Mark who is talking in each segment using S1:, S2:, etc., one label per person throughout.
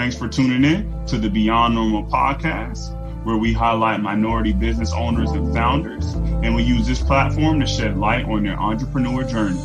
S1: Thanks for tuning in to the Beyond Normal podcast, where we highlight minority business owners and founders, and we use this platform to shed light on their entrepreneur journey.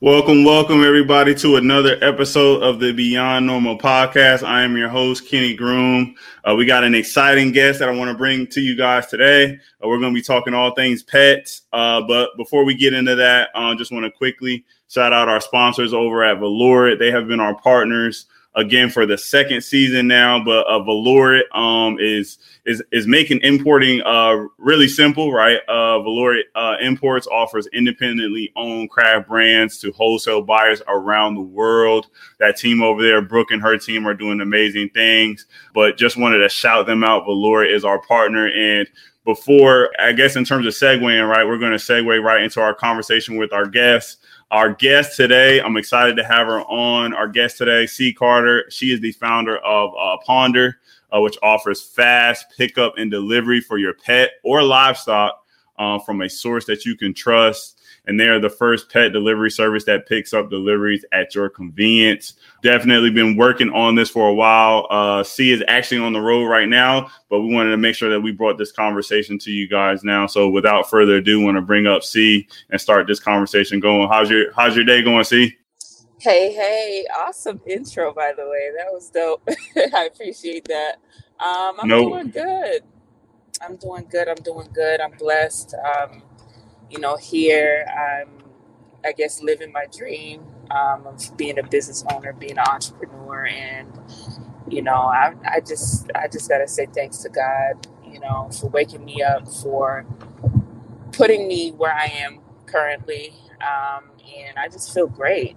S1: Welcome, welcome everybody to another episode of the Beyond Normal podcast. I am your host, Kenny Groom. Uh, we got an exciting guest that I want to bring to you guys today. Uh, we're going to be talking all things pets. Uh, but before we get into that, I just want to quickly shout out our sponsors over at Valurit. They have been our partners again for the second season now. But uh, Valurit um, is is is making importing uh, really simple, right? Uh, Valurit uh, Imports offers independently owned craft brands to wholesale buyers around the world. That team over there, Brooke and her team, are doing amazing things. But just wanted to shout them out. Valurit is our partner and before I guess in terms of segueing, right, we're going to segue right into our conversation with our guests. Our guest today, I'm excited to have her on. Our guest today, C. Carter. She is the founder of uh, Ponder, uh, which offers fast pickup and delivery for your pet or livestock uh, from a source that you can trust and they are the first pet delivery service that picks up deliveries at your convenience. Definitely been working on this for a while. Uh, C is actually on the road right now, but we wanted to make sure that we brought this conversation to you guys now. So without further ado, want to bring up C and start this conversation going. How's your How's your day going, C?
S2: Hey, hey, awesome intro, by the way. That was dope. I appreciate that. Um, I'm nope. doing good. I'm doing good. I'm doing good. I'm blessed. Um, you know, here I'm, I guess, living my dream um, of being a business owner, being an entrepreneur, and you know, I, I just, I just gotta say thanks to God, you know, for waking me up, for putting me where I am currently, um, and I just feel great.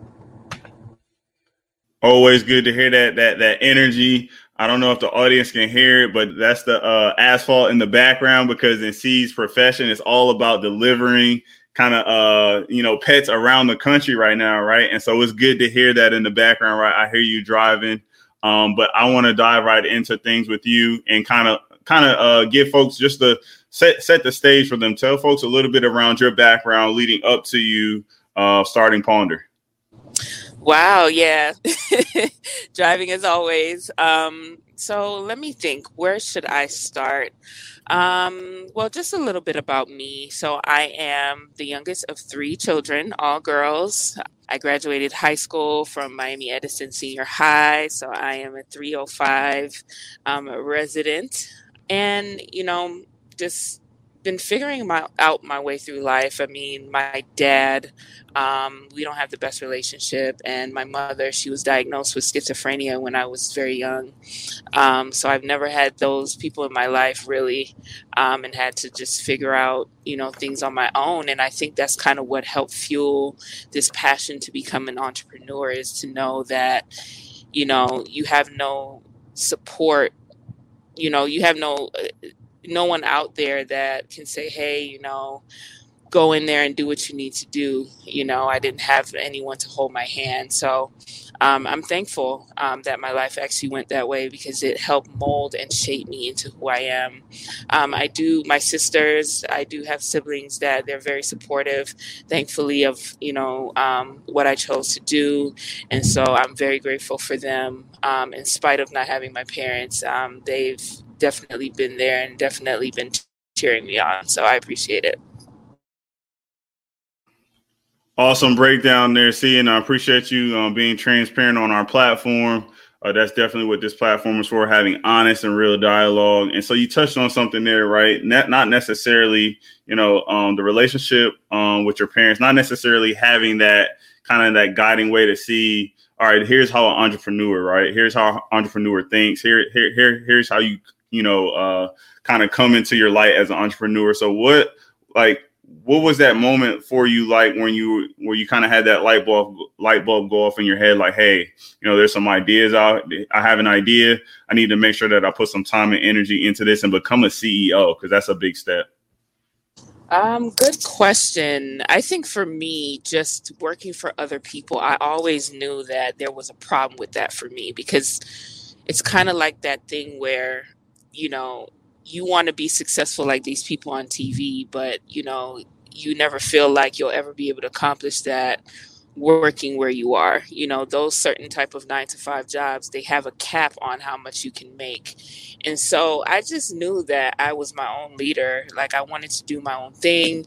S1: Always good to hear that that that energy. I don't know if the audience can hear it, but that's the uh, asphalt in the background because in C's profession, it's all about delivering kind of uh you know pets around the country right now, right? And so it's good to hear that in the background, right? I hear you driving, um, but I want to dive right into things with you and kind of kind of uh, give folks just the set set the stage for them. Tell folks a little bit around your background leading up to you uh, starting Ponder.
S2: Wow, yeah. Driving as always. Um, so let me think. Where should I start? Um, well, just a little bit about me. So I am the youngest of three children, all girls. I graduated high school from Miami Edison Senior High, so I am a 305 um, resident. And, you know, just been figuring my, out my way through life. I mean, my dad, um, we don't have the best relationship, and my mother, she was diagnosed with schizophrenia when I was very young. Um, so I've never had those people in my life really, um, and had to just figure out, you know, things on my own. And I think that's kind of what helped fuel this passion to become an entrepreneur is to know that, you know, you have no support you know you have no uh, no one out there that can say, hey, you know, go in there and do what you need to do. You know, I didn't have anyone to hold my hand. So um, I'm thankful um, that my life actually went that way because it helped mold and shape me into who I am. Um, I do, my sisters, I do have siblings that they're very supportive, thankfully, of, you know, um, what I chose to do. And so I'm very grateful for them. Um, in spite of not having my parents, um, they've definitely been there and definitely been cheering me on. So I appreciate it.
S1: Awesome breakdown there, C, and I appreciate you um, being transparent on our platform. Uh, that's definitely what this platform is for, having honest and real dialogue. And so you touched on something there, right? Not, not necessarily, you know, um, the relationship um, with your parents, not necessarily having that kind of that guiding way to see, all right, here's how an entrepreneur, right? Here's how an entrepreneur thinks. Here, here, here, here's how you you know, uh, kind of come into your light as an entrepreneur. So what, like, what was that moment for you like when you where you kind of had that light bulb light bulb go off in your head like hey you know there's some ideas out i have an idea i need to make sure that i put some time and energy into this and become a ceo because that's a big step
S2: Um, good question. I think for me, just working for other people, I always knew that there was a problem with that for me because it's kind of like that thing where, you know, you want to be successful like these people on TV, but you know, you never feel like you'll ever be able to accomplish that working where you are. You know those certain type of nine to five jobs they have a cap on how much you can make. And so i just knew that i was my own leader. Like i wanted to do my own thing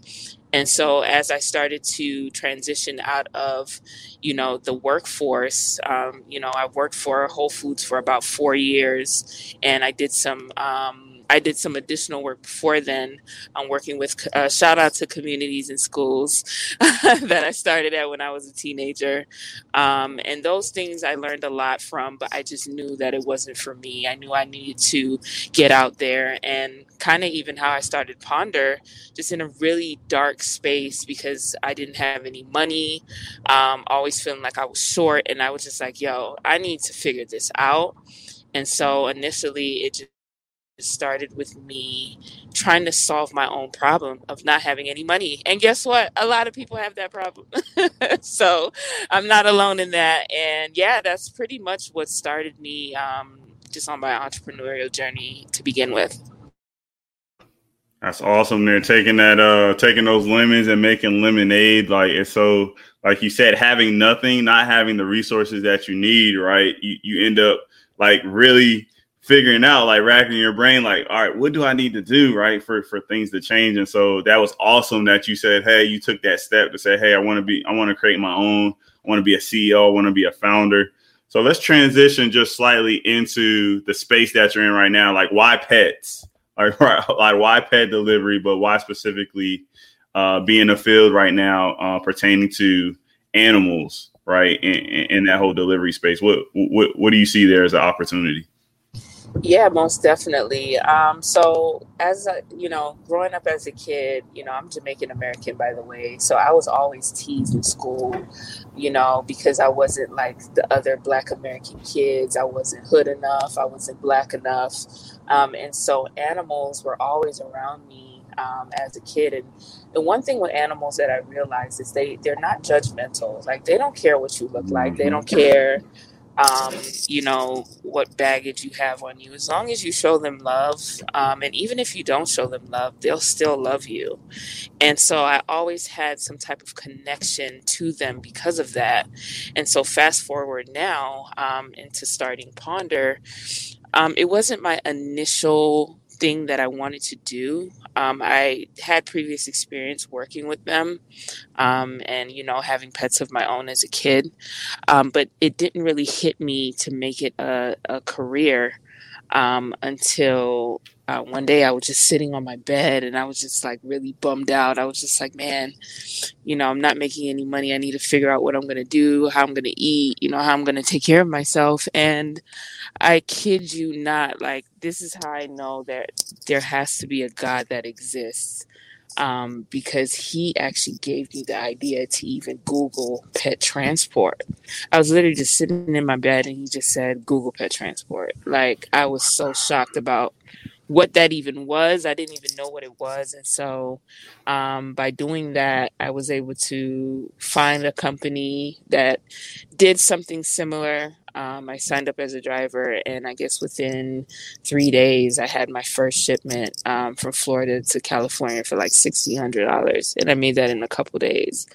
S2: and so as i started to transition out of you know the workforce um, you know i worked for whole foods for about four years and i did some um, I did some additional work before then. I'm working with uh, shout out to communities and schools that I started at when I was a teenager, um, and those things I learned a lot from. But I just knew that it wasn't for me. I knew I needed to get out there and kind of even how I started Ponder, just in a really dark space because I didn't have any money, um, always feeling like I was short, and I was just like, "Yo, I need to figure this out." And so initially, it just started with me trying to solve my own problem of not having any money. And guess what? A lot of people have that problem. so I'm not alone in that. And yeah, that's pretty much what started me um, just on my entrepreneurial journey to begin with.
S1: That's awesome. They're taking that, uh, taking those lemons and making lemonade. Like it's so, like you said, having nothing, not having the resources that you need, right? You, you end up like really figuring out like racking your brain like all right what do i need to do right for for things to change? And so that was awesome that you said hey you took that step to say hey i want to be i want to create my own i want to be a ceo i want to be a founder. So let's transition just slightly into the space that you're in right now. Like why pets? Like, like why pet delivery but why specifically uh, be in the field right now uh, pertaining to animals right in, in that whole delivery space? What, what what do you see there as an opportunity
S2: yeah, most definitely. Um, so as a, you know, growing up as a kid, you know, I'm Jamaican American by the way. So I was always teased in school, you know, because I wasn't like the other black American kids. I wasn't hood enough, I wasn't black enough. Um, and so animals were always around me um, as a kid. And the one thing with animals that I realized is they they're not judgmental. Like they don't care what you look like. They don't care um, you know, what baggage you have on you. As long as you show them love, um, and even if you don't show them love, they'll still love you. And so I always had some type of connection to them because of that. And so fast forward now um, into starting Ponder, um, it wasn't my initial thing that I wanted to do. Um, I had previous experience working with them um, and, you know, having pets of my own as a kid. Um, but it didn't really hit me to make it a, a career um, until uh, one day I was just sitting on my bed and I was just like really bummed out. I was just like, man, you know, I'm not making any money. I need to figure out what I'm going to do, how I'm going to eat, you know, how I'm going to take care of myself. And I kid you not, like, this is how I know that there has to be a God that exists. Um, because he actually gave me the idea to even Google pet transport. I was literally just sitting in my bed and he just said, Google pet transport. Like, I was so shocked about what that even was. I didn't even know what it was. And so um, by doing that, I was able to find a company that did something similar. Um, I signed up as a driver, and I guess within three days, I had my first shipment um, from Florida to California for like $1,600. And I made that in a couple days.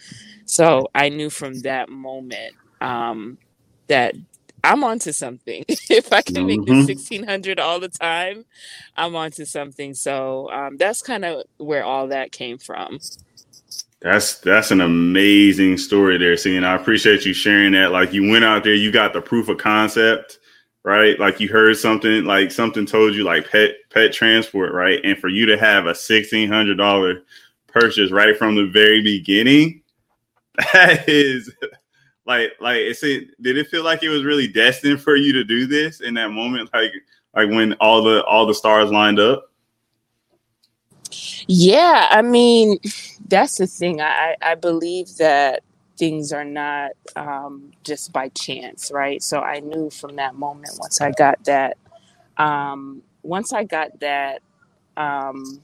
S2: So I knew from that moment um, that I'm onto something. if I can mm-hmm. make the 1600 all the time, I'm onto something. So um, that's kind of where all that came from.
S1: That's that's an amazing story there, seeing. I appreciate you sharing that. Like you went out there, you got the proof of concept, right? Like you heard something, like something told you, like pet pet transport, right? And for you to have a sixteen hundred dollar purchase right from the very beginning, that is like like it did it feel like it was really destined for you to do this in that moment? Like like when all the all the stars lined up?
S2: Yeah i mean that's the thing. I i believe that things are not um, just by chance right? So i knew from that moment once i got that um, once i got that um,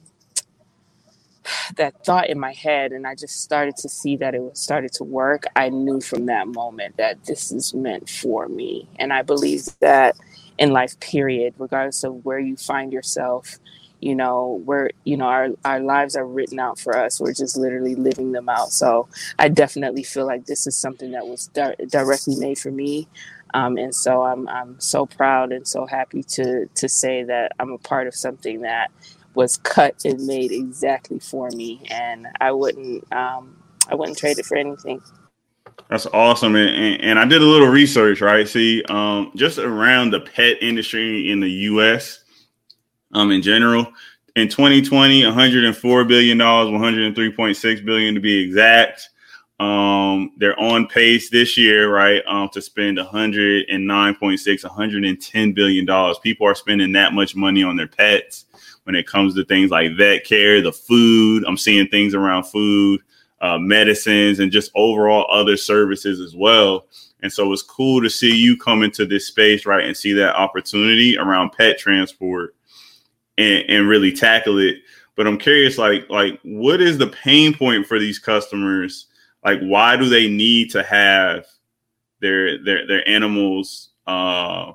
S2: that thought in my head and I just started to see that it was started to work, I knew from that moment that this is meant for me. And I believe that in life, period, regardless of where you find yourself, you know, where, you know, our, our lives are written out for us. We're just literally living them out. So I definitely feel like this is something that was di- directly made for me. Um, and so I'm, I'm so proud and so happy to, to say that I'm a part of something that was cut and made exactly for me, and I wouldn't um, I wouldn't trade it for anything.
S1: That's awesome, and, and, and, I did a little research, right? See, um, just around the pet industry in the U.S. Um, in general, in 2020, 104 billion dollars, 103.6 billion to be exact. Um, they're on pace this year, right, um, to spend 109.6, 110 billion dollars. People are spending that much money on their pets when it comes to things like vet care, the food. I'm seeing things around food, uh, medicines, and just overall other services as well. And so it's cool to see you come into this space, right, and see that opportunity around pet transport and, and really tackle it. But I'm curious, like, like what is the pain point for these customers? Like, why do they need to have their their their animals uh,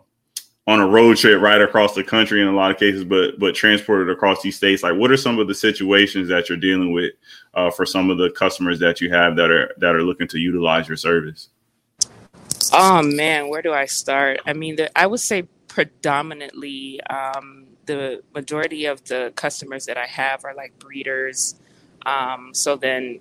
S1: on a road trip right across the country in a lot of cases, but but transported across these states. Like, what are some of the situations that you're dealing with uh, for some of the customers that you have that are that are looking to utilize your service?
S2: Oh man, where do I start? I mean, the, I would say predominantly um, the majority of the customers that I have are like breeders. Um, so then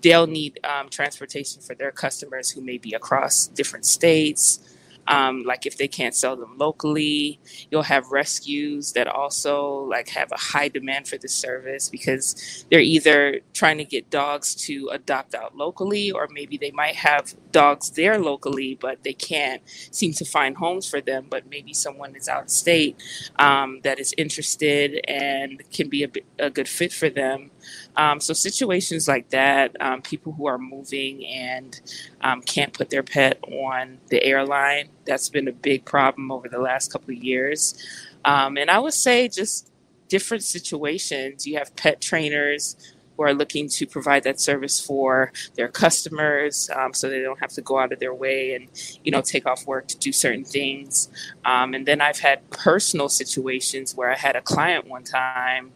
S2: they'll need um, transportation for their customers who may be across different states. Um, like if they can't sell them locally, you'll have rescues that also like have a high demand for this service because they're either trying to get dogs to adopt out locally, or maybe they might have dogs there locally, but they can't seem to find homes for them. But maybe someone is out of state um, that is interested and can be a, a good fit for them. Um, so situations like that, um, people who are moving and um, can't put their pet on the airline, that's been a big problem over the last couple of years. Um, and I would say just different situations. You have pet trainers who are looking to provide that service for their customers, um, so they don't have to go out of their way and you know take off work to do certain things. Um, and then I've had personal situations where I had a client one time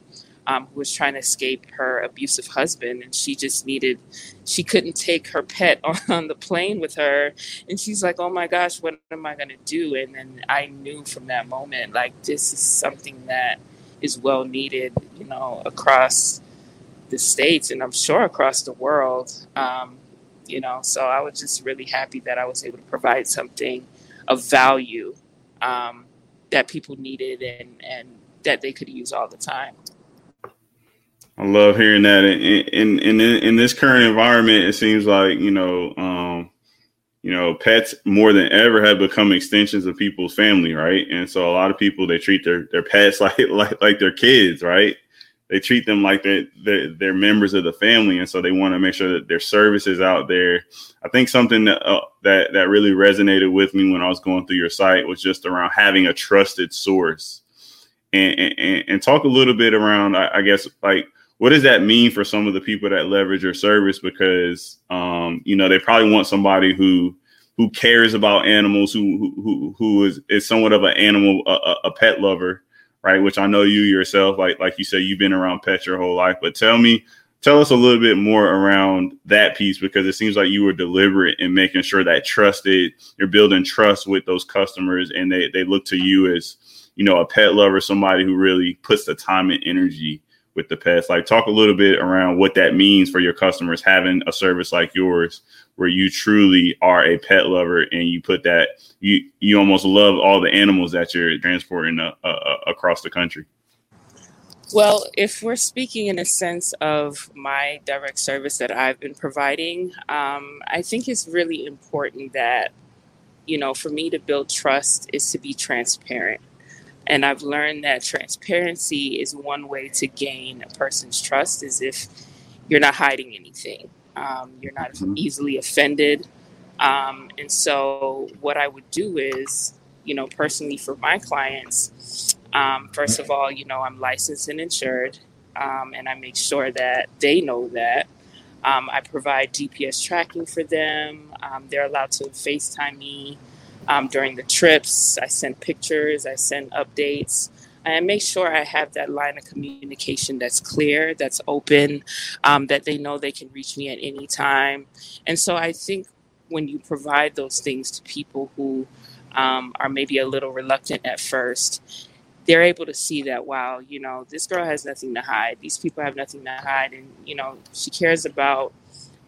S2: um, who was trying to escape her abusive husband, and she just needed, she couldn't take her pet on, on the plane with her, and she's like, "Oh my gosh, what am I gonna do?" And then I knew from that moment, like this is something that is well needed, you know, across the states, and I'm sure across the world. Um, you know, so I was just really happy that I was able to provide something of value um, that people needed and and that they could use all the time.
S1: I love hearing that. In, in in in this current environment, it seems like you know, um, you know, pets more than ever have become extensions of people's family, right? And so a lot of people they treat their their pets like like like their kids, right? They treat them like they're, they're, they're members of the family, and so they want to make sure that their service is out there. I think something that uh, that that really resonated with me when I was going through your site was just around having a trusted source, and and, and talk a little bit around, I, I guess, like what does that mean for some of the people that leverage your service? Because um, you know they probably want somebody who who cares about animals, who who who is is somewhat of an animal a, a pet lover, right? Which I know you yourself, like like you said, you've been around pets your whole life. But tell me, tell us a little bit more around that piece because it seems like you were deliberate in making sure that trusted you're building trust with those customers and they they look to you as you know a pet lover somebody who really puts the time and energy with the pets. Like, talk a little bit around what that means for your customers having a service like yours, where you truly are a pet lover and you put that you you almost love all the animals that you're transporting uh, uh, across the country.
S2: Well, if we're speaking in a sense of my direct service that I've been providing, um, I think it's really important that, you know, for me to build trust is to be transparent. And I've learned that transparency is one way to gain a person's trust, is if you're not hiding anything. Um, you're not mm-hmm. easily offended. Um, and so, what I would do is, you know, personally for my clients, um, first of all, you know, I'm licensed and insured. um, and I make sure that they know that. Um, I provide GPS tracking for them. Um, they're allowed to FaceTime me um, during the trips. I send pictures, I send updates. And make sure I have that line of communication that's clear, that's open, um, that they know they can reach me at any time. And so I think when you provide those things to people who um, are maybe a little reluctant at first, they're able to see that wow you know this girl has nothing to hide these people have nothing to hide and you know she cares about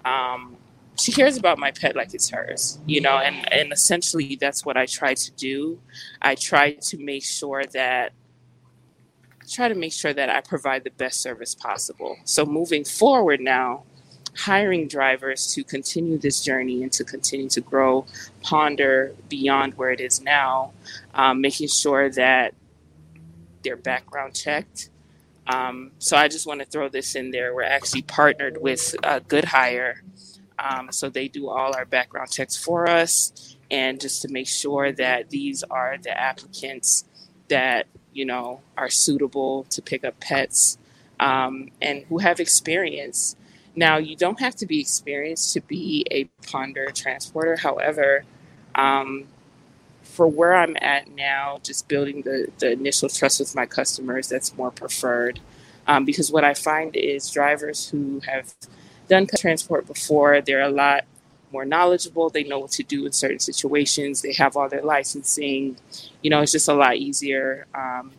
S2: um, she cares about my pet like it's hers you know and and essentially that's what i try to do i try to make sure that try to make sure that i provide the best service possible so moving forward now hiring drivers to continue this journey and to continue to grow ponder beyond where it is now um, making sure that their background checked. Um, so I just want to throw this in there. We're actually partnered with uh, GoodHire. Um, so they do all our background checks for us and just to make sure that these are the applicants that, you know, are suitable to pick up pets um, and who have experience. Now, you don't have to be experienced to be a ponder transporter. However, um, for where I'm at now, just building the, the initial trust with my customers, that's more preferred. Um, because what I find is drivers who have done transport before, they're a lot more knowledgeable. They know what to do in certain situations. They have all their licensing. You know, it's just a lot easier um,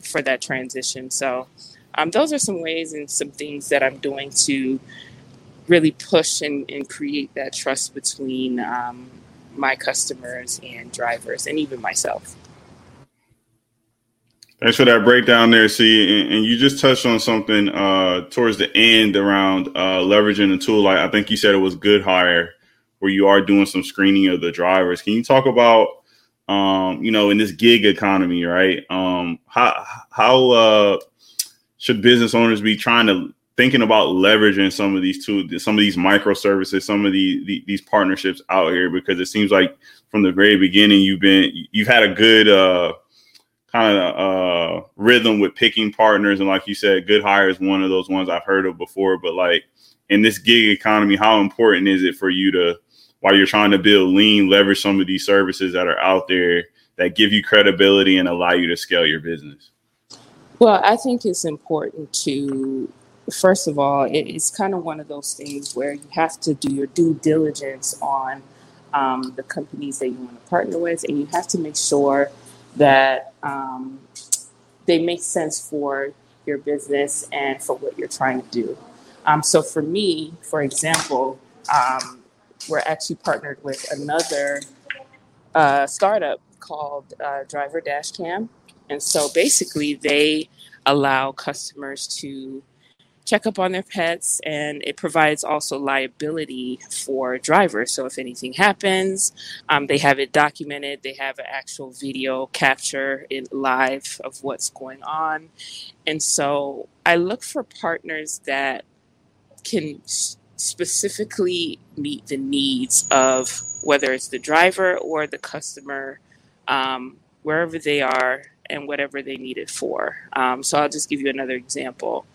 S2: for that transition. So, um, those are some ways and some things that I'm doing to really push and, and create that trust between um, my customers and drivers and even myself.
S1: Thanks for that breakdown there, C, and, and, you just touched on something uh, towards the end around uh, leveraging the tool. Like I think you said it was GoodHire, where you are doing some screening of the drivers. Can you talk about, um, you know, in this gig economy, right? Um, how how uh, should business owners be trying to thinking about leveraging some of these tools, some of these microservices, some of the, the, these partnerships out here, because it seems like from the very beginning you've been you've had a good uh, kind of uh, rhythm with picking partners, and like you said, GoodHire is one of those ones I've heard of before. But like in this gig economy, how important is it for you to, while you're trying to build lean, leverage some of these services that are out there that give you credibility and allow you to scale your business?
S2: Well, I think it's important to first of all, it's kind of one of those things where you have to do your due diligence on um, the companies that you want to partner with, and you have to make sure that um, they make sense for your business and for what you're trying to do. Um, so, for me, for example, um, we're actually partnered with another uh, startup called uh, Driver Dashcam. And so basically, they allow customers to check up on their pets and it provides also liability for drivers. So if anything happens um, they have it documented they have an actual video capture in live of what's going on. And so i look for partners that can specifically meet the needs of whether it's the driver or the customer um, wherever they are and whatever they need it for. Um, so i'll just give you another example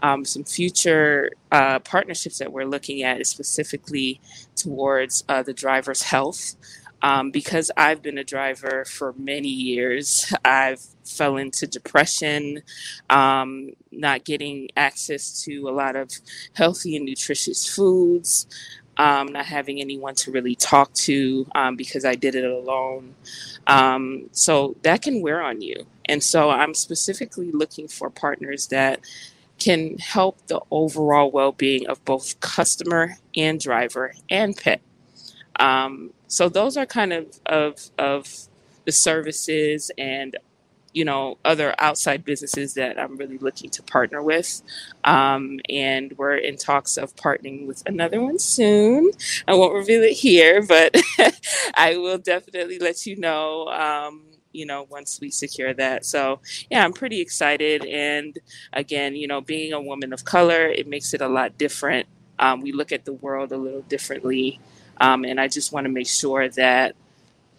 S2: um, some future uh, partnerships that we're looking at is specifically towards uh, the driver's health. Um, because I've been a driver for many years, I've fell into depression, um, not getting access to a lot of healthy and nutritious foods, um, not having anyone to really talk to um, because I did it alone. Um, so that can wear on you. And so I'm specifically looking for partners that can help the overall well-being of both customer and driver and pet. Um, so those are kind of, of of the services and you know other outside businesses that I'm really looking to partner with, um, and we're in talks of partnering with another one soon. I won't reveal it here, but I will definitely let you know. Um, you know, once we secure that. So, yeah, I'm pretty excited. And again, you know, being a woman of color, it makes it a lot different. Um, we look at the world a little differently. Um, and I just want to make sure that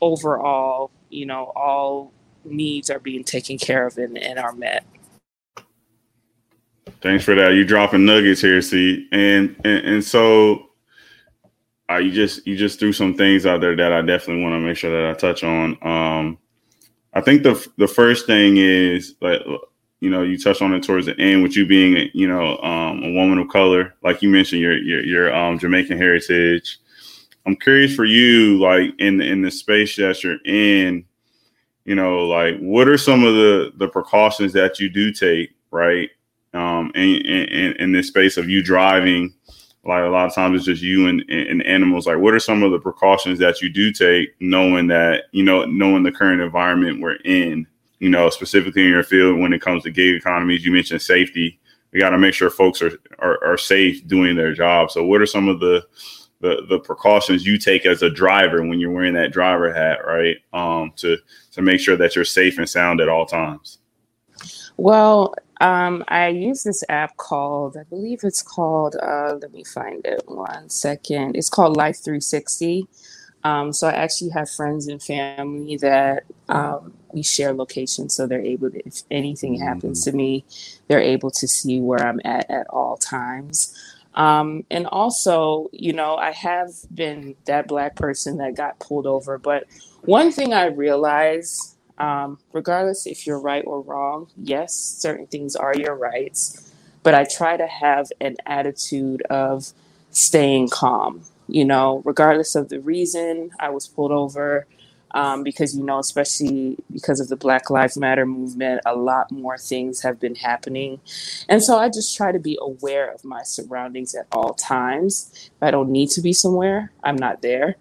S2: overall, you know, all needs are being taken care of and, and are met.
S1: Thanks for that. You dropping nuggets here, C, and and, and so uh, you just you just threw some things out there that I definitely want to make sure that I touch on. Um, I think the the first thing is like you know you touched on it towards the end with you being you know um, a woman of color, like you mentioned your your, your um, Jamaican heritage. I'm curious for you, like in in the space that you're in, you know, like what are some of the the precautions that you do take, right? Um, in, in, in this space of you driving like a lot of times it's just you and, and animals. Like what are some of the precautions that you do take knowing that you know knowing the current environment we're in you know specifically in your field when it comes to gig economies? You mentioned safety. We got to make sure folks are, are, are safe doing their job. So what are some of the the the precautions you take as a driver when you're wearing that driver hat right? Um to to make sure that you're safe and sound at all times?
S2: Well um, I use this app called, I believe it's called, uh, let me find it one second. It's called Life360. Um, so I actually have friends and family that um, we share locations, so they're able to, if anything happens mm-hmm. to me, they're able to see where I'm at at all times. Um, and also, you know, I have been that black person that got pulled over, but one thing I realized um, regardless if you're right or wrong, yes, certain things are your rights, but I try to have an attitude of staying calm, you know, regardless of the reason I was pulled over, um, because you know, especially because of the Black Lives Matter movement, a lot more things have been happening, and so I just try to be aware of my surroundings at all times. If I don't need to be somewhere, I'm not there.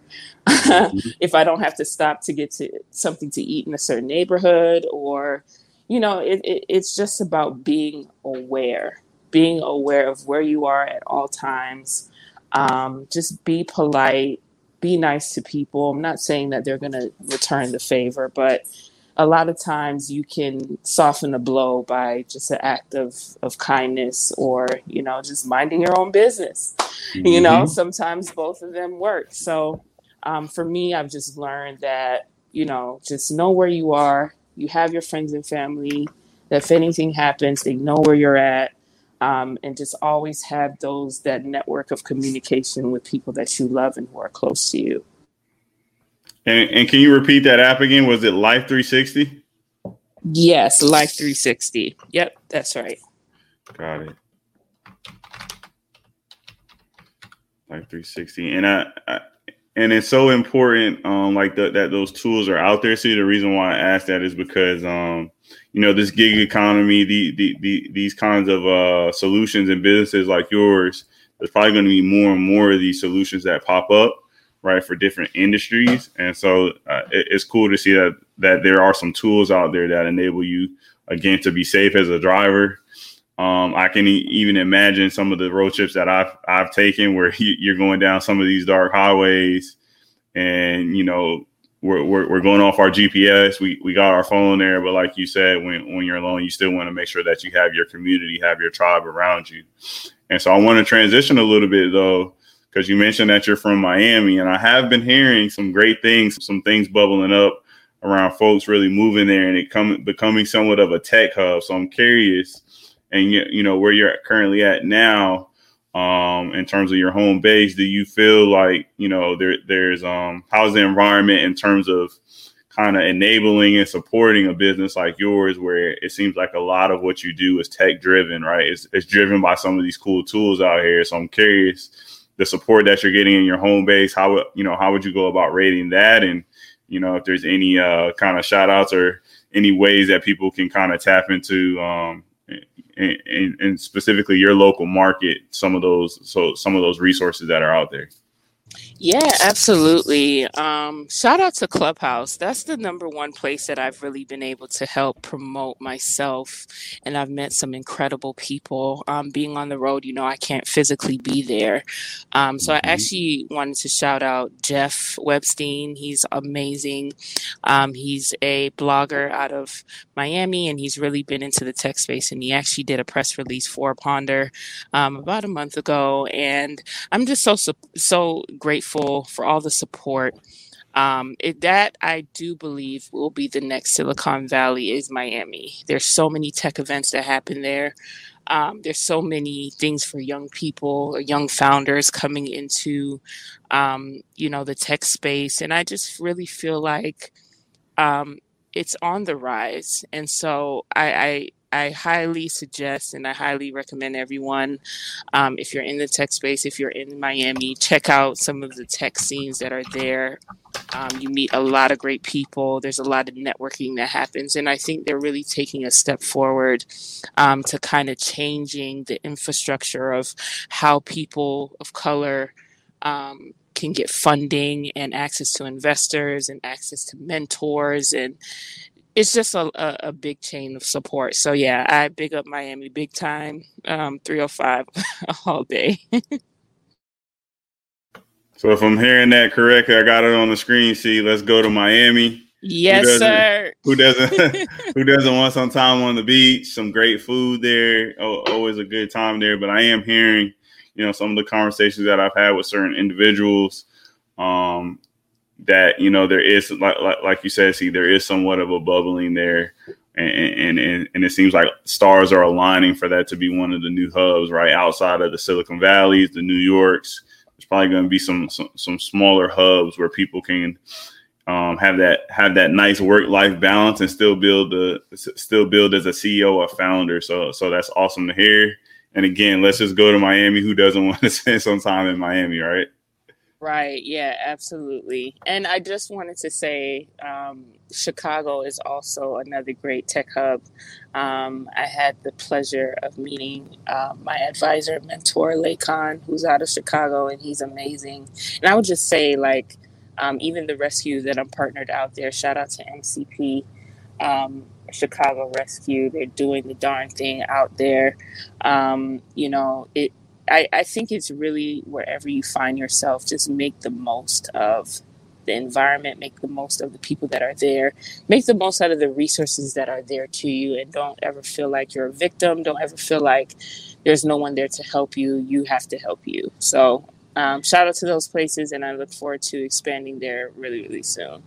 S2: mm-hmm. If I don't have to stop to get to something to eat in a certain neighborhood, or you know, it, it, it's just about being aware, being aware of where you are at all times. Um, just be polite be nice to people. I'm not saying that they're going to return the favor, but a lot of times you can soften a blow by just an act of, of kindness or, you know, just minding your own business. Mm-hmm. You know, sometimes both of them work. So um, for me, I've just learned that, you know, just know where you are. You have your friends and family. That if anything happens, they know where you're at um, and just always have those that network of communication with people that you love and who are close to you.
S1: And, and can you repeat that app again? Was it Life360?
S2: Yes, Life360. Yep, that's right.
S1: Got it. Life360, and I, I and it's so important, um, like the, that those tools are out there. See, the reason why I asked that is because um, you know this gig economy the, the, the these kinds of uh, solutions and businesses like yours there's probably going to be more and more of these solutions that pop up right for different industries. And so uh, it, it's cool to see that that there are some tools out there that enable you again to be safe as a driver. Um, I can e- even imagine some of the road trips that I've I've taken where you're going down some of these dark highways, and you know we're, we're, we're, going off our GPS. We, we got our phone there, but like you said, when, when you're alone, you still want to make sure that you have your community, have your tribe around you. And so I want to transition a little bit though, because you mentioned that you're from Miami, and I have been hearing some great things, some things bubbling up around folks really moving there and it coming becoming somewhat of a tech hub. So I'm curious, and you, you know where you're currently at now um, in terms of your home base? Do you feel like you know there there's um, how's the environment in terms of kind of enabling and supporting a business like yours, where it seems like a lot of what you do is tech driven, right? It's, it's driven by some of these cool tools out here. So I'm curious the support that you're getting in your home base. How you know how would you go about rating that, and you know if there's any uh, kind of shout outs or any ways that people can kind of tap into um, and, and, specifically your local market some of those so some of those resources that are out there
S2: yeah, absolutely. Um, shout out to Clubhouse. That's the number one place that I've really been able to help promote myself. And I've met some incredible people. Um, being on the road, you know, I can't physically be there. Um, so I mm-hmm. actually wanted to shout out Jeff Webstein. He's amazing. Um, he's a blogger out of Miami and he's really been into the tech space. And he actually did a press release for Ponder um, about a month ago. And I'm just so, so grateful for all the support. Um, it, that I do believe will be the next Silicon Valley is Miami. There's so many tech events that happen there. Um, there's so many things for young people, or young founders coming into, um, you know, the tech space, and I just really feel like um, it's on the rise. And so I, I highly suggest and I highly recommend everyone, um, if you're in the tech space, if you're in Miami, check out some of the tech scenes that are there. Um, you meet a lot of great people. There's a lot of networking that happens. And I think they're really taking a step forward um, to kind of changing the infrastructure of how people of color um, can get funding and access to investors and access to mentors and it's just a, a, a, big chain of support. So yeah, I big up Miami big time. Um, 305 all day.
S1: so if I'm hearing that correctly, I got it on the screen. See, let's go to Miami.
S2: Yes,
S1: who
S2: sir.
S1: Who doesn't who doesn't want some time on the beach, some great food there. Oh, always a good time there. But I am hearing, you know, some of the conversations that I've had with certain individuals. Um, that you know there is like like, like you said, see there is somewhat of a bubbling there, and, and and it seems like stars are aligning for that to be one of the new hubs right outside of the Silicon Valleys, the New Yorks. There's probably going to be some, some some smaller hubs where people can um, have that have that nice work life balance and still build the still build as a CEO or founder. So so that's awesome to hear. And again, let's just go to Miami. Who doesn't want to spend some time in Miami, right?
S2: Right. Yeah, absolutely. And I just wanted to say um, Chicago is also another great tech hub. Um, I had the pleasure of meeting uh, my advisor, mentor, Lakon, who's out of Chicago, and he's amazing. And I would just say, like, um, even the rescue that I'm partnered out there, shout out to MCP. Um, Chicago Rescue, they're doing the darn thing out there. Um, you know, it I, I think it's really wherever you find yourself, just make the most of the environment, make the most of the people that are there, make the most out of the resources that are there to you, and don't ever feel like you're a victim. Don't ever feel like there's no one there to help you. You have to help you. So, um, shout out to those places, and I look forward to expanding there really, really soon.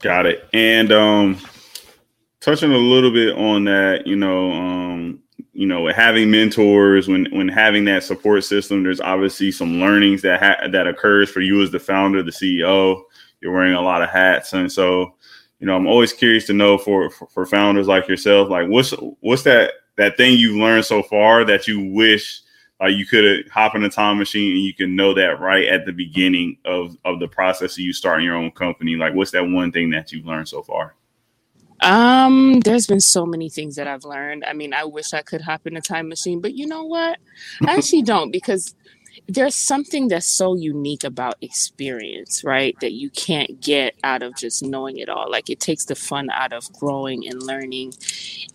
S1: Got it. And um, touching a little bit on that, you know, um, you know, having mentors, when when having that support system, there's obviously some learnings that ha- that occurs for you as the founder, the CEO. You're wearing a lot of hats, and so you know, I'm always curious to know for, for for founders like yourself, like what's what's that that thing you've learned so far that you wish like you could hop in a time machine and you can know that right at the beginning of of the process of you starting your own company. Like, what's that one thing that you've learned so far?
S2: Um, there's been so many things that I've learned. I mean, I wish I could hop in a time machine, but you know what? I actually don't because there's something that's so unique about experience, right? That you can't get out of just knowing it all. Like it takes the fun out of growing and learning.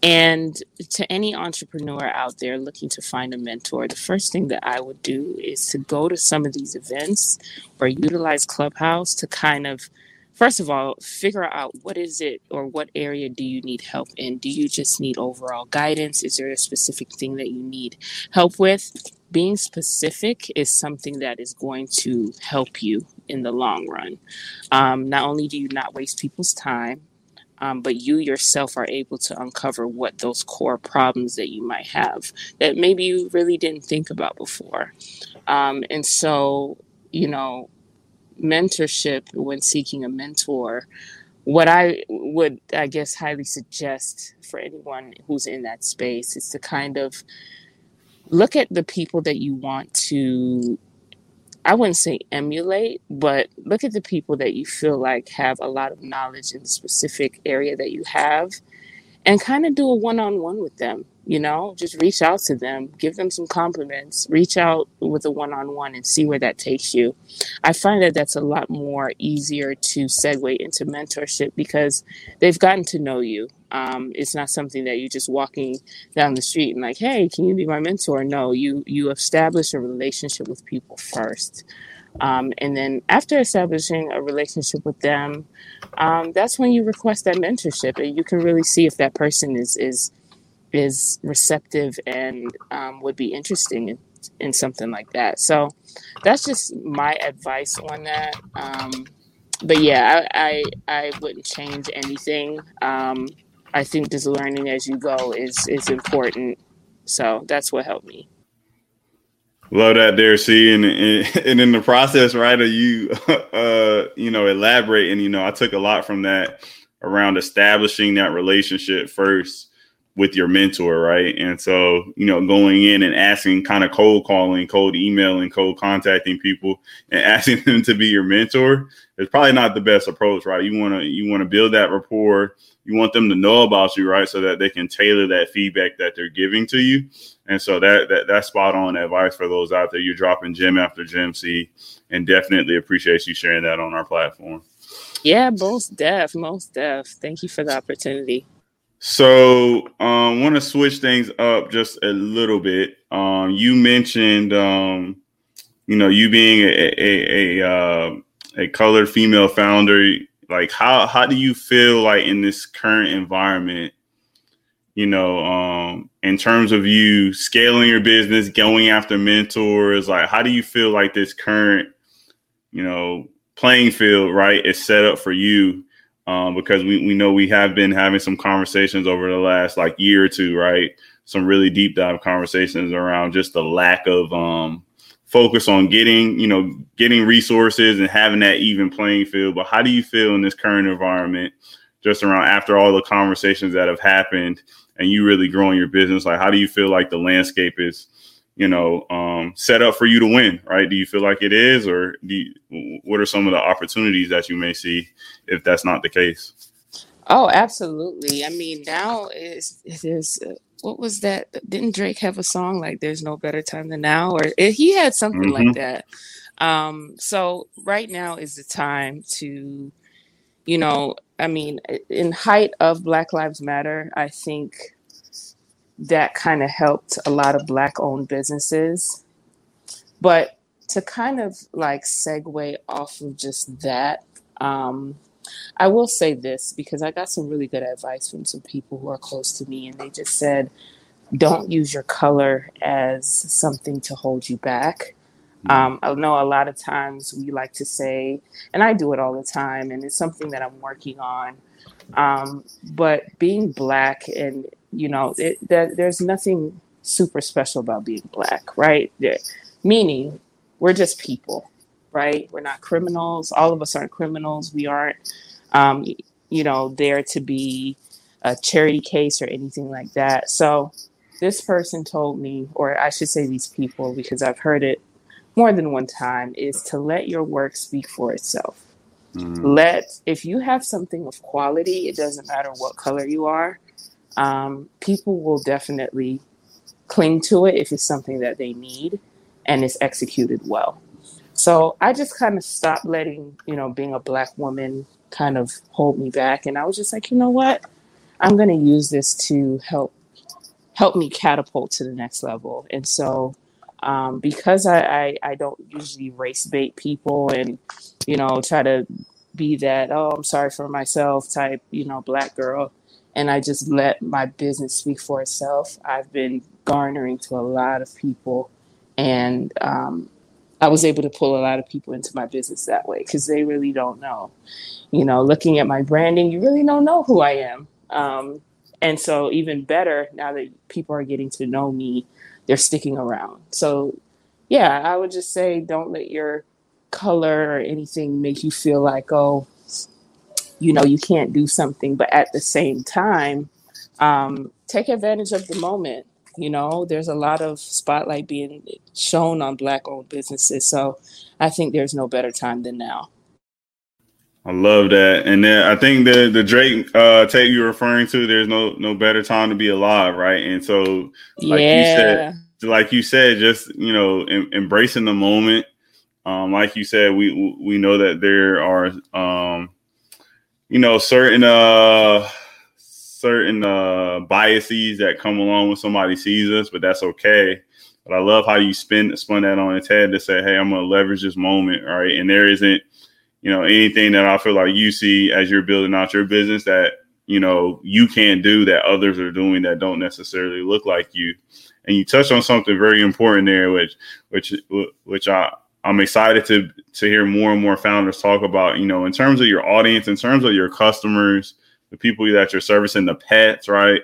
S2: And to any entrepreneur out there looking to find a mentor, the first thing that I would do is to go to some of these events or utilize Clubhouse to kind of first of all, figure out what is it or what area do you need help in? Do you just need overall guidance? Is there a specific thing that you need help with? Being specific is something that is going to help you in the long run. Um, not only do you not waste people's time, um, but you yourself are able to uncover what those core problems that you might have that maybe you really didn't think about before. Um, and so, you know, mentorship when seeking a mentor. What i would i guess highly suggest for anyone who's in that space is to kind of look at the people that you want to i wouldn't say emulate but look at the people that you feel like have a lot of knowledge in the specific area that you have and kind of do a one-on-one with them you know? Just reach out to them give them some compliments reach out with a one-on-one and see where that takes you. I find that that's a lot more easier to segue into mentorship because they've gotten to know you. Um, it's not something that you're just walking down the street and like hey can you be my mentor? No you you establish a relationship with people first um, and then after establishing a relationship with them, um, that's when you request that mentorship, and you can really see if that person is is is receptive and um, would be interesting in, in something like that. So that's just my advice on that. Um, but yeah, I, I, I wouldn't change anything. Um, I think just learning as you go is is important. So that's what helped me.
S1: Love that there, C, and, and, and in the process, right, of you, uh, you know, elaborate, and you know, I took a lot from that around establishing that relationship first with your mentor, right? And so, you know, going in and asking, kind of cold calling, cold emailing, cold contacting people, and asking them to be your mentor is probably not the best approach, right? You want to you want to build that rapport. You want them to know about you, right, so that they can tailor that feedback that they're giving to you. And so that, that that's spot on advice for those out there. You're dropping gem after gem, C, and definitely appreciate you sharing that on our platform.
S2: Yeah, most def, most def. Thank you for the opportunity.
S1: So, um, want to switch things up just a little bit. Um, you mentioned, um, you know, you being a a a, uh, a colored female founder. Like, how how do you feel like in this current environment? You know, um, in terms of you scaling your business, going after mentors. Like, how do you feel like this current, you know, playing field, right, is set up for you? Um, because we, we know we have been having some conversations over the last like year or two, right? Some really deep dive conversations around just the lack of um, focus on getting, you know, getting resources and having that even playing field. But how do you feel in this current environment, just around after all the conversations that have happened and you really growing your business? Like, how do you feel like the landscape is? You know, um, set up for you to win, right? Do you feel like it is, or do you, what are some of the opportunities that you may see if that's not the case?
S2: Oh, absolutely. I mean, now is is. Uh, what was that? Didn't Drake have a song like "There's No Better Time Than Now"? Or he had something mm-hmm. like that. Um, so right now is the time to, you know, I mean, in height of Black Lives Matter, I think that kind of helped a lot of black owned businesses. But to kind of like segue off of just that, um, I will say this because I got some really good advice from some people who are close to me, and they just said, don't use your color as something to hold you back. Mm-hmm. Um, I know a lot of times we like to say, and I do it all the time, and it's something that I'm working on. Um, but being black and you know, it, there, there's nothing super special about being black, right? meaning we're just people, right? We're not criminals. All of us aren't criminals. We aren't, um, you know, there to be a charity case or anything like that. So this person told me, or I should say these people, because I've heard it more than one time, is to let your work speak for itself. Mm. Let, if you have something of quality, it doesn't matter what color you are, um, people will definitely cling to it if it's something that they need and it's executed well. So I just kind of stopped letting, you know, being a black woman kind of hold me back. And I was just like, you know what? I'm going to use this to help help me catapult to the next level. And so um, because I, I, I don't usually race bait people and, you know, try to be that, oh, I'm sorry for myself type, you know, black girl and I just let my business speak for itself. I've been garnering to a lot of people, and um, I was able to pull a lot of people into my business that way because they really don't know. You know, looking at my branding, you really don't know who I am. Um, and so, even better, now that people are getting to know me, they're sticking around. So, yeah, I would just say don't let your color or anything make you feel like, oh, you know you can't do something. But at the same time um, take advantage of the moment. You know there's a lot of spotlight being shown on black owned businesses. So i think there's no better time than now
S1: I love that, and then I think the the Drake uh, tape you're referring to, there's no no better time to be alive, right? And so, like yeah. you said, like you said, just you know, em- embracing the moment. Um, like you said, we we know that there are um, you know certain uh certain uh biases that come along when somebody sees us, but that's okay. But I love how you spin spun that on its head to say, hey, I'm gonna leverage this moment, right? And there isn't, you know, anything that I feel like you see as you're building out your business that you know you can't do that others are doing that don't necessarily look like you. And you touched on something very important there, which which which I I'm excited to to hear more and more founders talk about, you know, in terms of your audience, in terms of your customers, the people that you're servicing, the pets, right?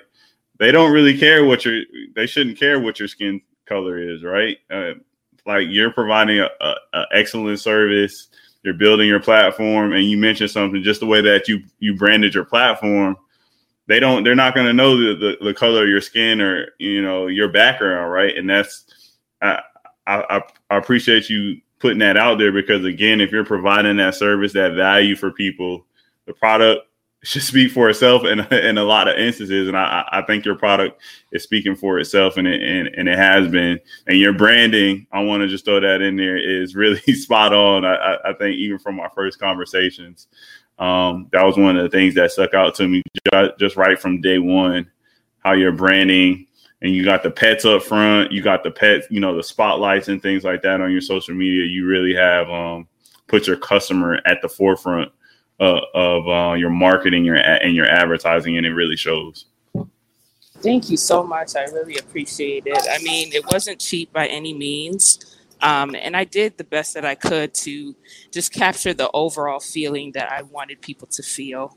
S1: they don't really care what your they shouldn't care what your skin color is, right? Uh, like you're providing a, a, a, excellent service, you're building your platform, and you mentioned something just the way that you you branded your platform. They don't. They're not going to know the, the, the color of your skin or you know your background, right? And that's I, I I appreciate you putting that out there because again, if you're providing that service, that value for people, the product should speak for itself in, in a lot of instances. And I, I think your product is speaking for itself and it, and, and it has been. And your branding, I want to just throw that in there, is really spot on. I, I think even from our first conversations, um, that was one of the things that stuck out to me just right from day one, how your branding and you got the pets up front, you got the pets, you know, the spotlights and things like that on your social media. You really have um, put your customer at the forefront uh, of uh, your marketing your and your advertising, and it really shows.
S2: Thank you so much. I really appreciate it. I mean, it wasn't cheap by any means. Um, and I did the best that I could to just capture the overall feeling that I wanted people to feel.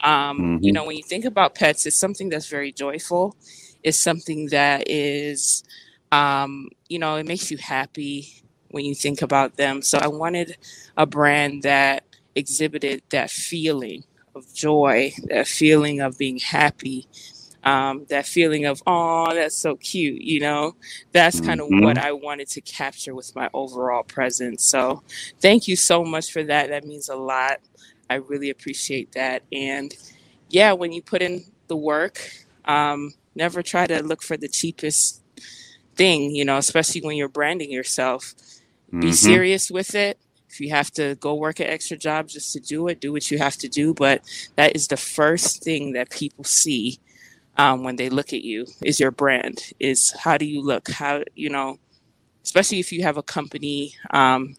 S2: Um, mm-hmm. You know, when you think about pets, it's something that's very joyful. It's something that is, um, you know, it makes you happy when you think about them. So I wanted a brand that exhibited that feeling of joy, that feeling of being happy, um, that feeling of, oh, that's so cute, you know? That's kind of mm-hmm. what I wanted to capture with my overall presence. So thank you so much for that. That means a lot. I really appreciate that. And yeah, when you put in the work, um, never try to look for the cheapest thing, you know, especially when you're branding yourself. Be mm-hmm. serious with it if you have to go work an extra job just to do it, do what you have to do. But that is the first thing that people see um, when they look at you is your brand. Is how do you look? How you know, especially if you have a company, um,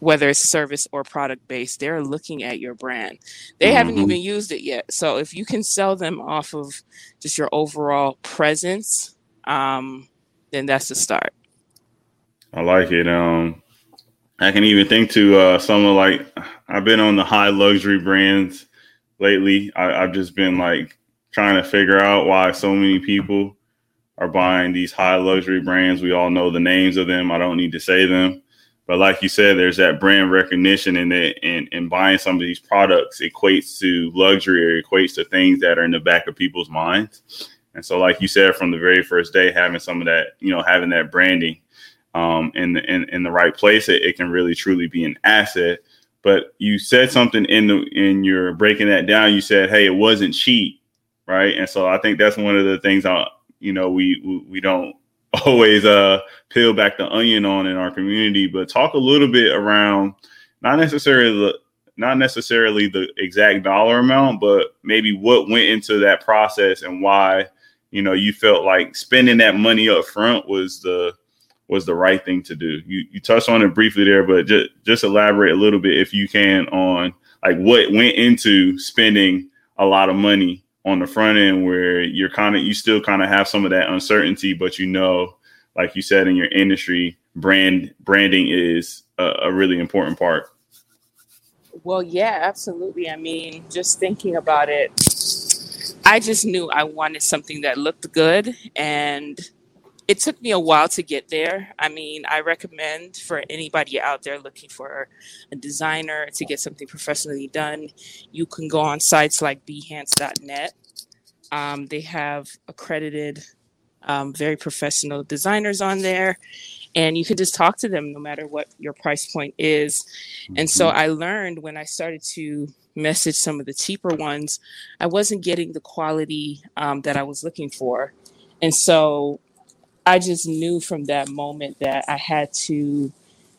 S2: whether it's service or product based, they're looking at your brand. They mm-hmm. haven't even used it yet. So if you can sell them off of just your overall presence, um, then that's the start.
S1: I like it. Um, I can even think to uh, someone like I've been on the high luxury brands lately. I, I've just been like trying to figure out why so many people are buying these high luxury brands. We all know the names of them. I don't need to say them. But like you said, there's that brand recognition and it and, and buying some of these products equates to luxury or equates to things that are in the back of people's minds. And so, like you said, from the very first day, having some of that, you know, having that branding um, in, the, in in the right place, it, it can really truly be an asset. But you said something in the in your breaking that down. You said, "Hey, it wasn't cheap, right?" And so I think that's one of the things I, you know, we we, we don't always uh peel back the onion on in our community. But talk a little bit around not necessarily the not necessarily the exact dollar amount, but maybe what went into that process and why you know you felt like spending that money up front was the was the right thing to do. You you touched on it briefly there, but just just elaborate a little bit if you can on like what went into spending a lot of money on the front end where you're kind of you still kind of have some of that uncertainty, but you know, like you said in your industry, brand branding is a, a really important part.
S2: Well, yeah, absolutely. I mean, just thinking about it, I just knew I wanted something that looked good and it took me a while to get there. I mean, I recommend for anybody out there looking for a designer to get something professionally done, you can go on sites like behance.net. Um, they have accredited, um, very professional designers on there, and you can just talk to them no matter what your price point is. And so mm-hmm. I learned when I started to message some of the cheaper ones, I wasn't getting the quality um, that I was looking for. And so I just knew from that moment that I had to,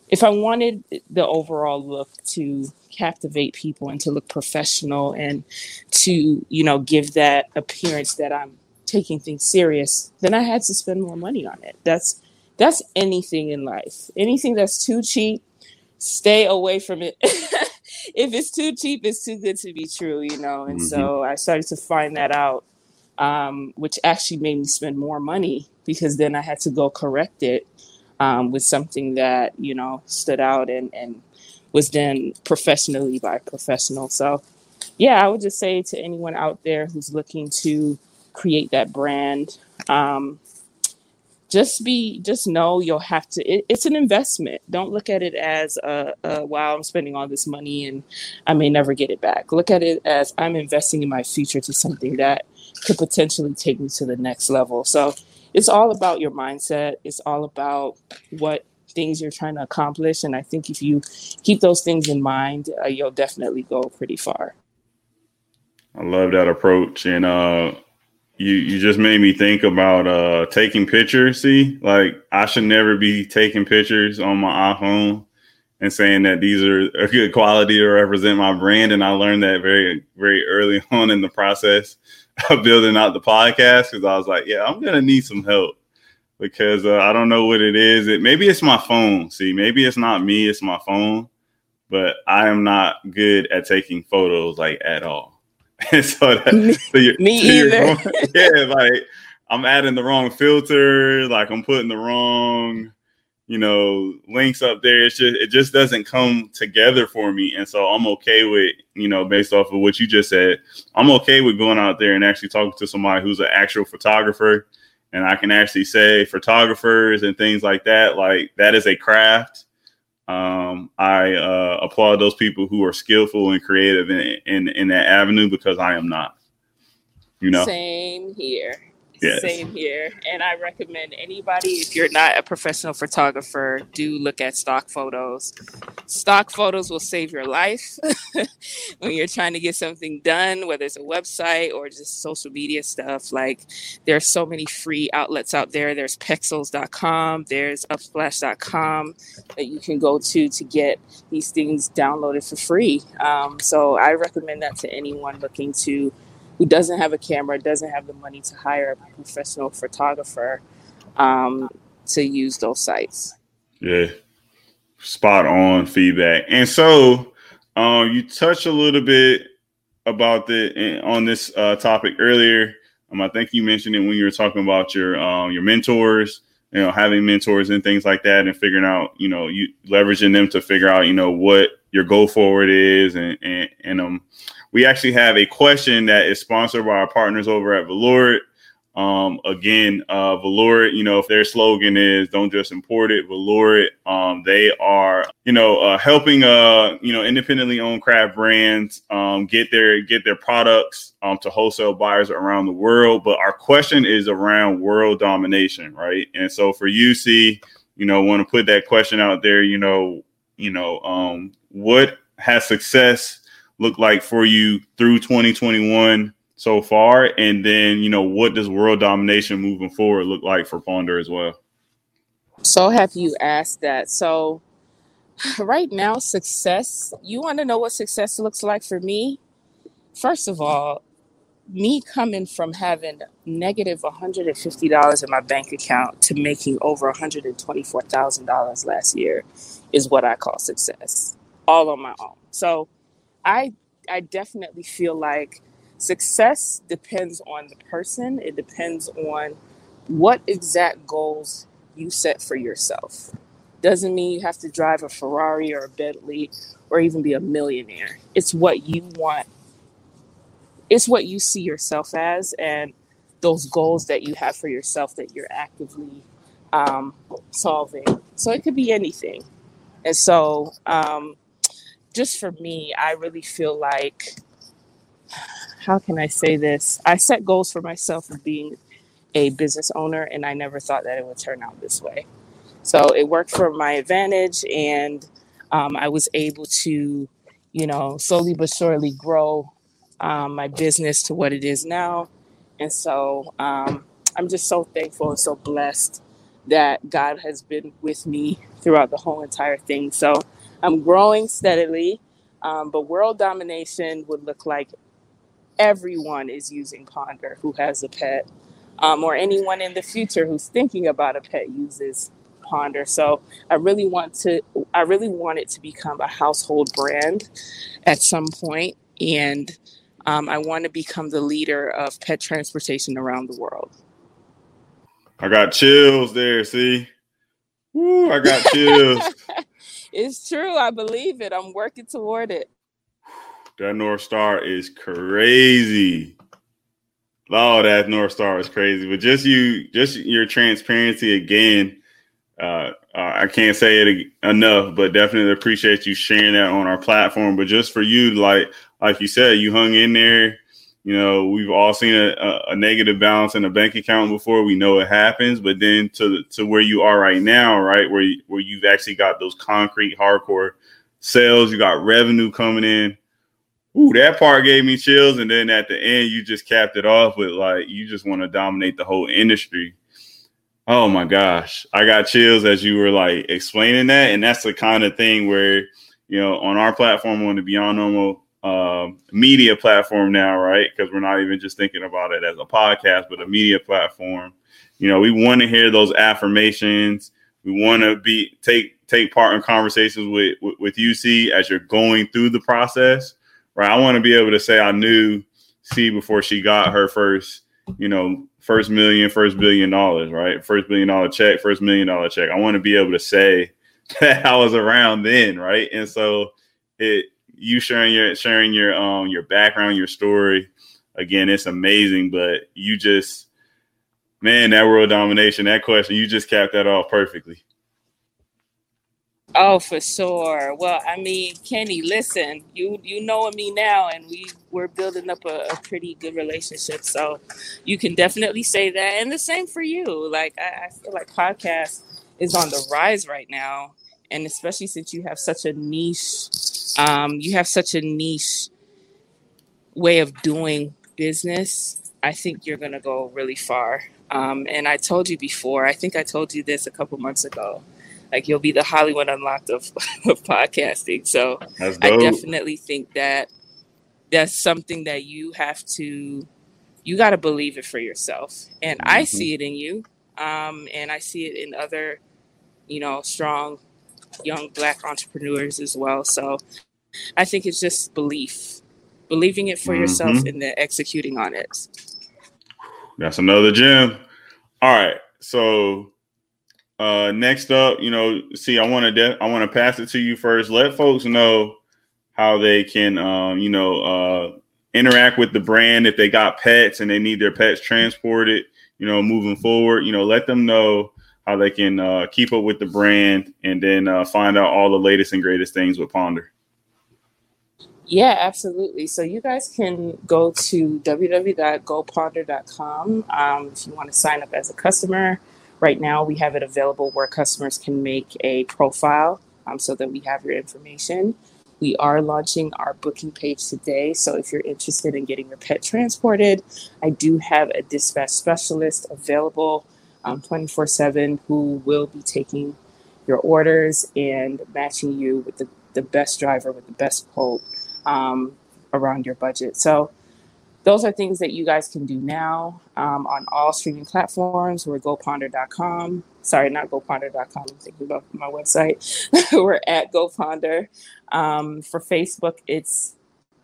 S2: if I wanted the overall look to captivate people and to look professional and to, you know, give that appearance that I'm taking things serious, then I had to spend more money on it. That's that's anything in life. Anything that's too cheap, stay away from it. if it's too cheap, it's too good to be true, you know. And mm-hmm. so I started to find that out um, which actually made me spend more money because then I had to go correct it um, with something that you know stood out and and was done professionally by a professional. So, yeah, I would just say to anyone out there who's looking to create that brand. Um, just be just know you'll have to it, it's an investment don't look at it as a, a wow i'm spending all this money and i may never get it back look at it as i'm investing in my future to something that could potentially take me to the next level so it's all about your mindset. It's all about what things you're trying to accomplish. And i think if you keep those things in mind uh, you'll definitely go pretty far.
S1: I love that approach. And uh you you just made me think about uh taking pictures. See, like I should never be taking pictures on my iPhone and saying that these are a good quality to represent my brand. And I learned that very very early on in the process building out the podcast because I was like, yeah, I'm gonna need some help because uh, I don't know what it is. It maybe it's my phone. See, maybe it's not me, it's my phone. But I am not good at taking photos like at all. And so, that,
S2: me, so me either.
S1: yeah, like I'm adding the wrong filter, like I'm putting the wrong, you know, links up there. It's just it just doesn't come together for me. And so I'm okay with, you know, based off of what you just said, I'm okay with going out there and actually talking to somebody who's an actual photographer. And I can actually say photographers and things like that, like that is a craft um, I uh, applaud those people who are skillful and creative in, in, in that avenue because I am not. You know,
S2: same here. Yes. Same here. And I recommend anybody, if you're not a professional photographer, do look at stock photos. Stock photos will save your life when you're trying to get something done, whether it's a website or just social media stuff. Like there are so many free outlets out there. There's pexels.com, there's unsplash.com that you can go to to get these things downloaded for free. Um, so I recommend that to anyone looking to who doesn't have a camera, doesn't have the money to hire a professional photographer um, to use those sites.
S1: Yeah, spot on feedback. And so um, you touched a little bit about the on this uh, topic earlier. Um, I think you mentioned it when you were talking about your um, your mentors, you know, having mentors and things like that, and figuring out, you know, you leveraging them to figure out, you know, what your go forward is, and and and um, we actually have a question that is sponsored by our partners over at Veloured. Um, again, uh, Veloured, you know, if their slogan is "Don't just import it," Veloured, um, they are, you know, uh, helping, uh, you know, independently owned craft brands um, get their get their products um, to wholesale buyers around the world. But our question is around world domination, right? And so for you, C, you know, want to put that question out there. You know, you know, um, what has success look like for you through 2021 so far? And then, you know, what does world domination moving forward look like for Ponder as well?
S2: So have you asked that? So right now, success, you want to know what success looks like for me? First of all, me coming from having negative $150 in my bank account to making over $124,000 last year is what I call success, all on my own. So I I definitely feel like success depends on the person. It depends on what exact goals you set for yourself. Doesn't mean you have to drive a Ferrari or a Bentley or even be a millionaire. It's what you want. It's what you see yourself as and those goals that you have for yourself that you're actively um, solving. So it could be anything. And so um, just for me, I really feel like, how can I say this? I set goals for myself of being a business owner, and I never thought that it would turn out this way. So it worked for my advantage, and um, I was able to, you know, slowly but surely grow um, my business to what it is now. And so um, I'm just so thankful and so blessed that God has been with me throughout the whole entire thing. So I'm growing steadily, um, but world domination would look like everyone is using Ponder who has a pet, um, or anyone in the future who's thinking about a pet uses Ponder. So I really want to, I really want it to become a household brand at some point, and um, I want to become the leader of pet transportation around the world.
S1: I got chills there. See, Woo, I got chills.
S2: It's true. I believe it. I'm working toward it.
S1: That North Star is crazy. Oh, that North Star is crazy. But just you, just your transparency again. Uh, uh, I can't say it enough, but definitely appreciate you sharing that on our platform. But just for you, like like you said, you hung in there. You know, we've all seen a, a negative balance in a bank account before. We know it happens, but then to to where you are right now, right where you, where you've actually got those concrete, hardcore sales, you got revenue coming in ooh, that part gave me chills. And then at the end, you just capped it off with like, you just want to dominate the whole industry. Oh my gosh, I got chills as you were like explaining that. And that's the kind of thing where, you know, on our platform, on the Beyond Normal uh, media platform now, right? Because we're not even just thinking about it as a podcast, but a media platform. You know, we want to hear those affirmations. We want to be take take part in conversations with, with with UC as you're going through the process right? I want to be able to say I knew C before she got her first, you know, first million, first billion dollars, right? First billion dollar check, first million dollar check. I want to be able to say that I was around then, right? And so it you sharing your sharing your um your background, your story, again, it's amazing, but you just man, that world domination, that question, you just capped that off perfectly.
S2: Oh, for sure. Well, I mean, Kenny, listen, you you know me now, and we we're building up a, a, pretty good relationship. So you can definitely say that, and the same for you. Like I, I feel like podcast is on the rise right now, and especially since you have such a niche, um, you have such a niche way of doing business. I think you're gonna go really far. Um, and I told you before. I think I told you this a couple months ago like you'll be the Hollywood Unlocked of, of podcasting. So I definitely think that that's something that you have to you got to believe it for yourself and mm-hmm. i see it in you um, and i see it in other you know strong young black entrepreneurs as well so i think it's just belief believing it for mm-hmm. yourself and then executing on it
S1: that's another gem all right so uh, next up, you know, C, I want to de- I want to pass it to you first. Let folks know how they can, um, you know, uh, interact with the brand if they got pets and they need their pets transported. You know, moving forward, you know, let them know how they can uh, keep up with the brand and then uh, find out all the latest and greatest things with Ponder.
S2: Yeah, absolutely. So you guys can go to www.goponder.com um, if you want to sign up as a customer. Right now, we have it available where customers can make a profile um, so that we have your information. We are launching our booking page today. So if you're interested in getting your pet transported, I do have a dispatch specialist available 24 um, 7 who will be taking your orders and matching you with the, the best driver with the best quote um, around your budget. So those are things that you guys can do now um, on all streaming platforms. We're goponder.com. Sorry, not goponder.com. I'm thinking about my website. We're at goponder. Um, for Facebook, it's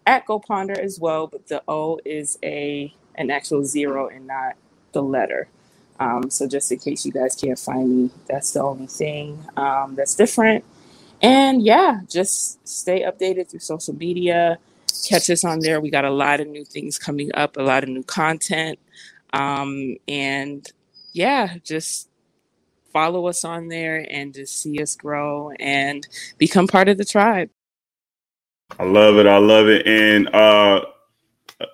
S2: at goponder as well, but the O is a an actual zero and not the letter. Um, so just in case you guys can't find me, that's the only thing um, that's different. And yeah, just stay updated through social media catch us on there. We got a lot of new things coming up, a lot of new content. Um, and yeah, just follow us on there and just see us grow and become part of the tribe.
S1: I love it. I love it. And uh,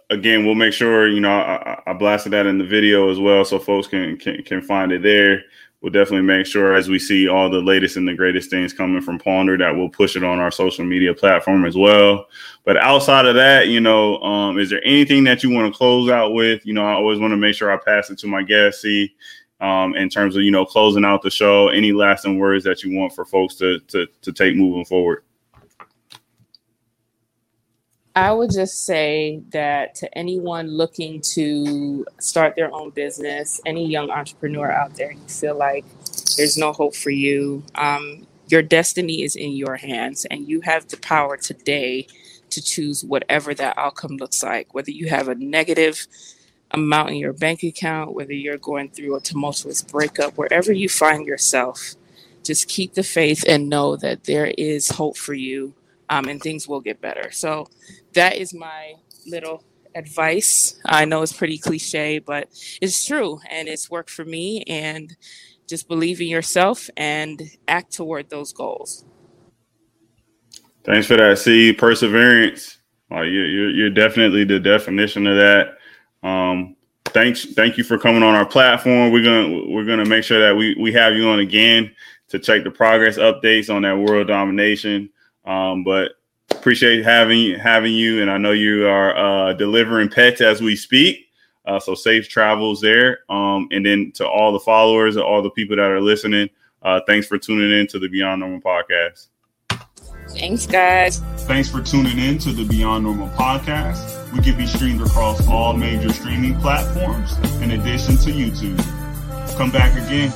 S1: again, we'll make sure you know I, I, blasted that in the video as well, so folks can can, can find it there we'll definitely make sure as we C all the latest and the greatest things coming from Ponder that we'll push it on our social media platform as well. But outside of that, you know, um, is there anything that you want to close out with? You know, I always want to make sure I pass it to my guest, see, um, in terms of, you know, closing out the show, any lasting words that you want for folks to, to, to take moving forward?
S2: I would just say that to anyone looking to start their own business, any young entrepreneur out there, you feel like there's no hope for you, um, your destiny is in your hands, and you have the power today to choose whatever that outcome looks like. Whether you have a negative amount in your bank account, whether you're going through a tumultuous breakup, wherever you find yourself, just keep the faith and know that there is hope for you um, and things will get better. So that is my little advice. I know it's pretty cliche, but it's true and it's worked for me. And just believe in yourself and act toward those goals.
S1: Thanks for that. C, perseverance. Like you're, you're, you're definitely the definition of that. Um, thanks, thank you for coming on our platform. We're gonna we're gonna make sure that we we have you on again to check the progress updates on that world domination. Um, but appreciate having having you, and I know you are uh, delivering pets as we speak. Uh, so safe travels there. Um, and then to all the followers, and all the people that are listening, uh, thanks for tuning in to the Beyond Normal podcast.
S2: Thanks, guys.
S1: Thanks for tuning in to the Beyond Normal podcast. We can be streamed across all major streaming platforms in addition to YouTube. Come back again.